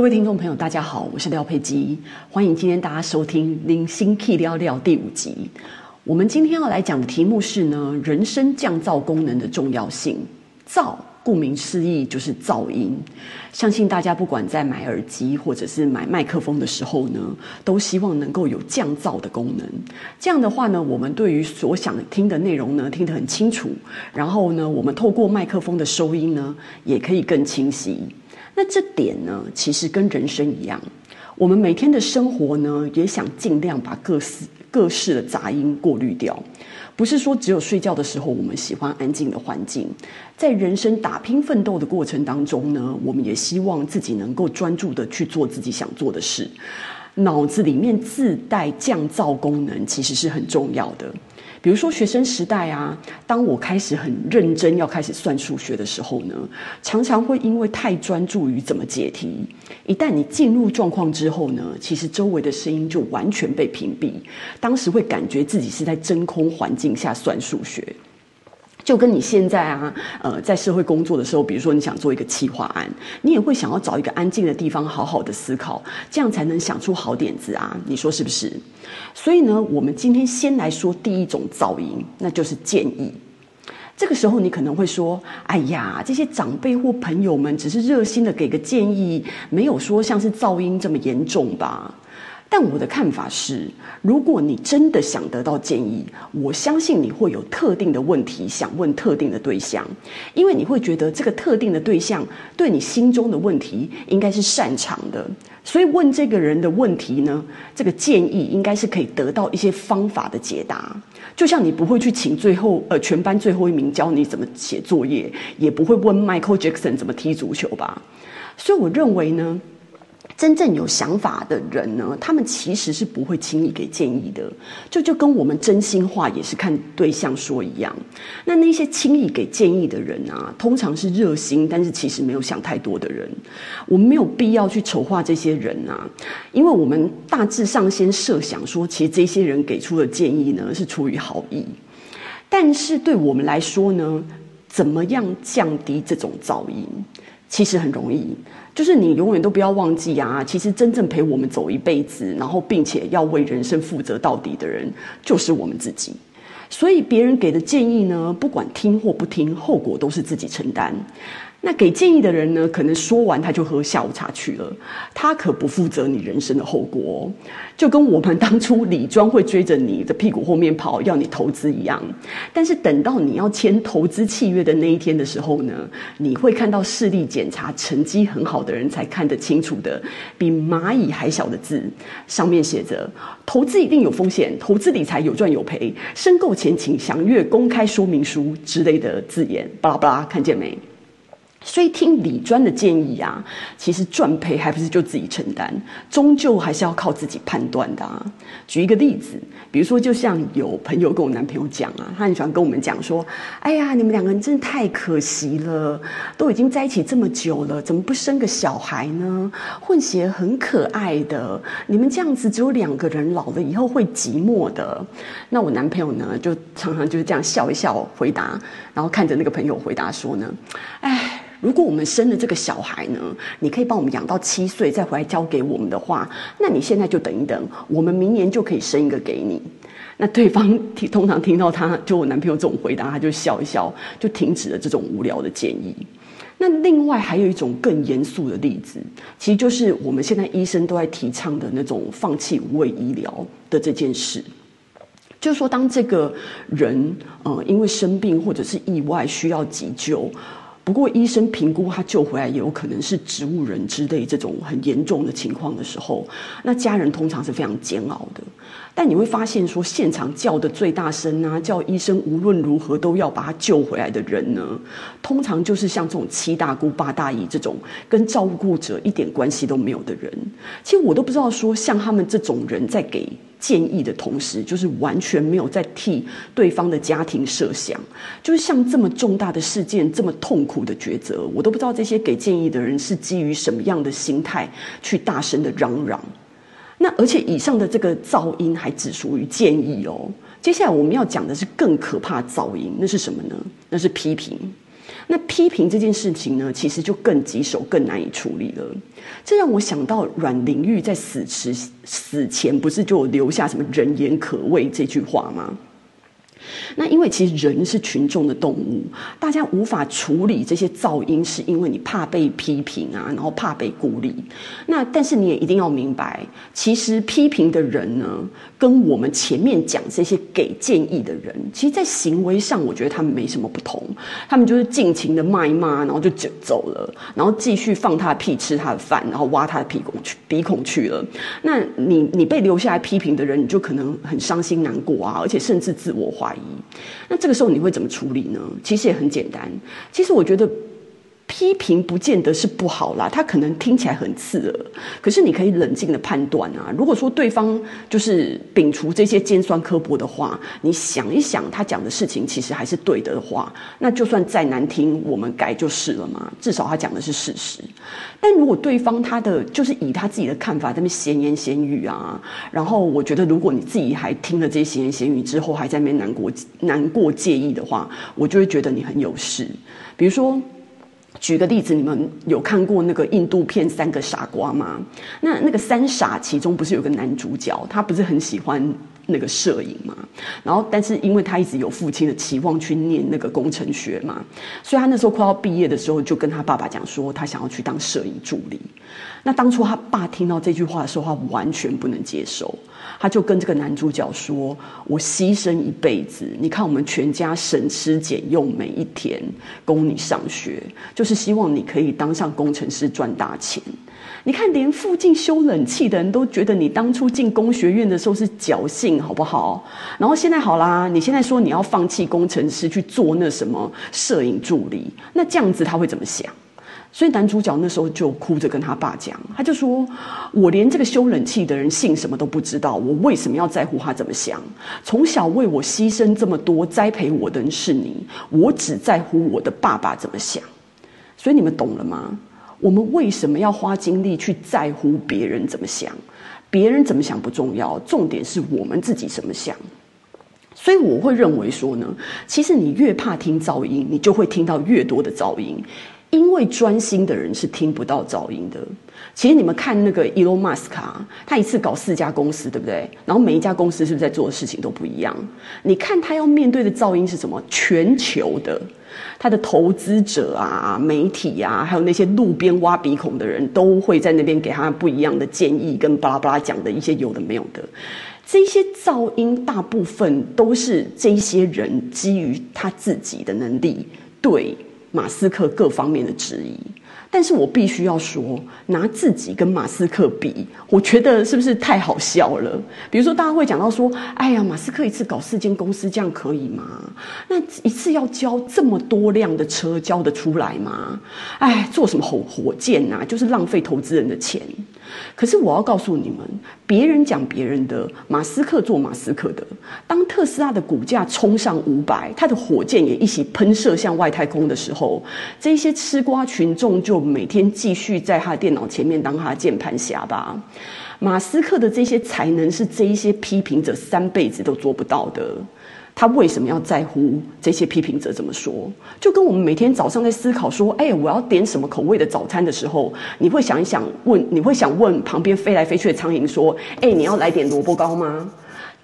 各位听众朋友，大家好，我是廖佩基，欢迎今天大家收听《零星 Key 聊聊》第五集。我们今天要来讲的题目是呢，人声降噪功能的重要性。噪，顾名思义就是噪音。相信大家不管在买耳机或者是买麦克风的时候呢，都希望能够有降噪的功能。这样的话呢，我们对于所想听的内容呢，听得很清楚。然后呢，我们透过麦克风的收音呢，也可以更清晰。那这点呢，其实跟人生一样，我们每天的生活呢，也想尽量把各式各式的杂音过滤掉。不是说只有睡觉的时候，我们喜欢安静的环境，在人生打拼奋斗的过程当中呢，我们也希望自己能够专注的去做自己想做的事。脑子里面自带降噪功能，其实是很重要的。比如说学生时代啊，当我开始很认真要开始算数学的时候呢，常常会因为太专注于怎么解题，一旦你进入状况之后呢，其实周围的声音就完全被屏蔽，当时会感觉自己是在真空环境下算数学。就跟你现在啊，呃，在社会工作的时候，比如说你想做一个企划案，你也会想要找一个安静的地方，好好的思考，这样才能想出好点子啊。你说是不是？所以呢，我们今天先来说第一种噪音，那就是建议。这个时候你可能会说：“哎呀，这些长辈或朋友们只是热心的给个建议，没有说像是噪音这么严重吧？”但我的看法是，如果你真的想得到建议，我相信你会有特定的问题想问特定的对象，因为你会觉得这个特定的对象对你心中的问题应该是擅长的，所以问这个人的问题呢，这个建议应该是可以得到一些方法的解答。就像你不会去请最后呃全班最后一名教你怎么写作业，也不会问 Michael Jackson 怎么踢足球吧。所以我认为呢。真正有想法的人呢，他们其实是不会轻易给建议的，就就跟我们真心话也是看对象说一样。那那些轻易给建议的人啊，通常是热心，但是其实没有想太多的人。我们没有必要去丑化这些人啊，因为我们大致上先设想说，其实这些人给出的建议呢，是出于好意。但是对我们来说呢，怎么样降低这种噪音，其实很容易。就是你永远都不要忘记啊！其实真正陪我们走一辈子，然后并且要为人生负责到底的人，就是我们自己。所以别人给的建议呢，不管听或不听，后果都是自己承担。那给建议的人呢，可能说完他就喝下午茶去了，他可不负责你人生的后果哦。就跟我们当初李庄会追着你的屁股后面跑，要你投资一样。但是等到你要签投资契约的那一天的时候呢，你会看到视力检查成绩很好的人才看得清楚的，比蚂蚁还小的字，上面写着“投资一定有风险，投资理财有赚有赔，申购前请详阅公开说明书”之类的字眼，巴拉巴拉，看见没？所以听李专的建议啊，其实赚赔还不是就自己承担，终究还是要靠自己判断的啊。举一个例子，比如说，就像有朋友跟我男朋友讲啊，他很喜欢跟我们讲说：“哎呀，你们两个人真的太可惜了，都已经在一起这么久了，怎么不生个小孩呢？混血很可爱的，你们这样子只有两个人，老了以后会寂寞的。”那我男朋友呢，就常常就是这样笑一笑回答，然后看着那个朋友回答说呢：“哎。”如果我们生了这个小孩呢，你可以帮我们养到七岁再回来交给我们的话，那你现在就等一等，我们明年就可以生一个给你。那对方听通常听到他就我男朋友这种回答，他就笑一笑，就停止了这种无聊的建议。那另外还有一种更严肃的例子，其实就是我们现在医生都在提倡的那种放弃无谓医疗的这件事，就是说当这个人呃因为生病或者是意外需要急救。不过，医生评估他救回来也有可能是植物人之类这种很严重的情况的时候，那家人通常是非常煎熬的。但你会发现，说现场叫的最大声啊，叫医生无论如何都要把他救回来的人呢，通常就是像这种七大姑八大姨这种跟照顾者一点关系都没有的人。其实我都不知道说，像他们这种人在给。建议的同时，就是完全没有在替对方的家庭设想，就是像这么重大的事件，这么痛苦的抉择，我都不知道这些给建议的人是基于什么样的心态去大声的嚷嚷。那而且以上的这个噪音还只属于建议哦。接下来我们要讲的是更可怕噪音，那是什么呢？那是批评。那批评这件事情呢，其实就更棘手、更难以处理了。这让我想到阮玲玉在死时死前不是就留下什么“人言可畏”这句话吗？那因为其实人是群众的动物，大家无法处理这些噪音，是因为你怕被批评啊，然后怕被孤立。那但是你也一定要明白，其实批评的人呢，跟我们前面讲这些给建议的人，其实，在行为上，我觉得他们没什么不同。他们就是尽情的骂一骂，然后就走了，然后继续放他的屁，吃他的饭，然后挖他的鼻孔去鼻孔去了。那你你被留下来批评的人，你就可能很伤心难过啊，而且甚至自我怀疑。那这个时候你会怎么处理呢？其实也很简单。其实我觉得。批评不见得是不好啦，他可能听起来很刺耳，可是你可以冷静的判断啊。如果说对方就是摒除这些尖酸刻薄的话，你想一想他讲的事情其实还是对的话，那就算再难听，我们改就是了嘛。至少他讲的是事实。但如果对方他的就是以他自己的看法在那边闲言闲语啊，然后我觉得如果你自己还听了这些闲言闲语之后还在那边难过难过介意的话，我就会觉得你很有事。比如说。举个例子，你们有看过那个印度片《三个傻瓜》吗？那那个三傻其中不是有个男主角，他不是很喜欢那个摄影嘛？然后，但是因为他一直有父亲的期望去念那个工程学嘛，所以他那时候快要毕业的时候，就跟他爸爸讲说，他想要去当摄影助理。那当初他爸听到这句话的时候，他完全不能接受。他就跟这个男主角说：“我牺牲一辈子，你看我们全家省吃俭用，每一天供你上学，就是希望你可以当上工程师赚大钱。你看，连附近修冷气的人都觉得你当初进工学院的时候是侥幸，好不好？然后现在好啦，你现在说你要放弃工程师去做那什么摄影助理，那这样子他会怎么想？”所以男主角那时候就哭着跟他爸讲，他就说：“我连这个修冷气的人姓什么都不知道，我为什么要在乎他怎么想？从小为我牺牲这么多、栽培我的人是你，我只在乎我的爸爸怎么想。所以你们懂了吗？我们为什么要花精力去在乎别人怎么想？别人怎么想不重要，重点是我们自己怎么想。所以我会认为说呢，其实你越怕听噪音，你就会听到越多的噪音。”因为专心的人是听不到噪音的。其实你们看那个 Elon Musk 啊，他一次搞四家公司，对不对？然后每一家公司是不是在做的事情都不一样？你看他要面对的噪音是什么？全球的，他的投资者啊、媒体啊，还有那些路边挖鼻孔的人都会在那边给他不一样的建议，跟巴拉巴拉讲的一些有的没有的。这些噪音大部分都是这些人基于他自己的能力对。马斯克各方面的质疑，但是我必须要说，拿自己跟马斯克比，我觉得是不是太好笑了？比如说，大家会讲到说，哎呀，马斯克一次搞四间公司，这样可以吗？那一次要交这么多辆的车，交得出来吗？哎，做什么火火箭呐？就是浪费投资人的钱。可是我要告诉你们，别人讲别人的，马斯克做马斯克的。当特斯拉的股价冲上五百，他的火箭也一起喷射向外太空的时候，后这些吃瓜群众就每天继续在他电脑前面当他的键盘侠吧。马斯克的这些才能是这一些批评者三辈子都做不到的。他为什么要在乎这些批评者怎么说？就跟我们每天早上在思考说：“哎，我要点什么口味的早餐的时候，你会想一想，问你会想问旁边飞来飞去的苍蝇说：‘哎，你要来点萝卜糕吗？’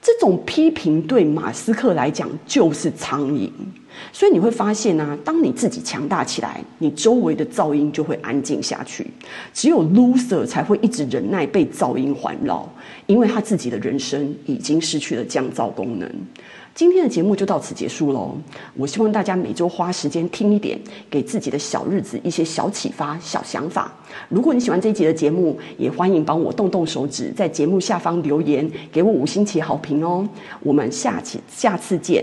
这种批评对马斯克来讲就是苍蝇。所以你会发现啊，当你自己强大起来，你周围的噪音就会安静下去。只有 loser 才会一直忍耐被噪音环绕，因为他自己的人生已经失去了降噪功能。”今天的节目就到此结束喽。我希望大家每周花时间听一点，给自己的小日子一些小启发、小想法。如果你喜欢这一集的节目，也欢迎帮我动动手指，在节目下方留言，给我五星级好评哦。我们下期下次见。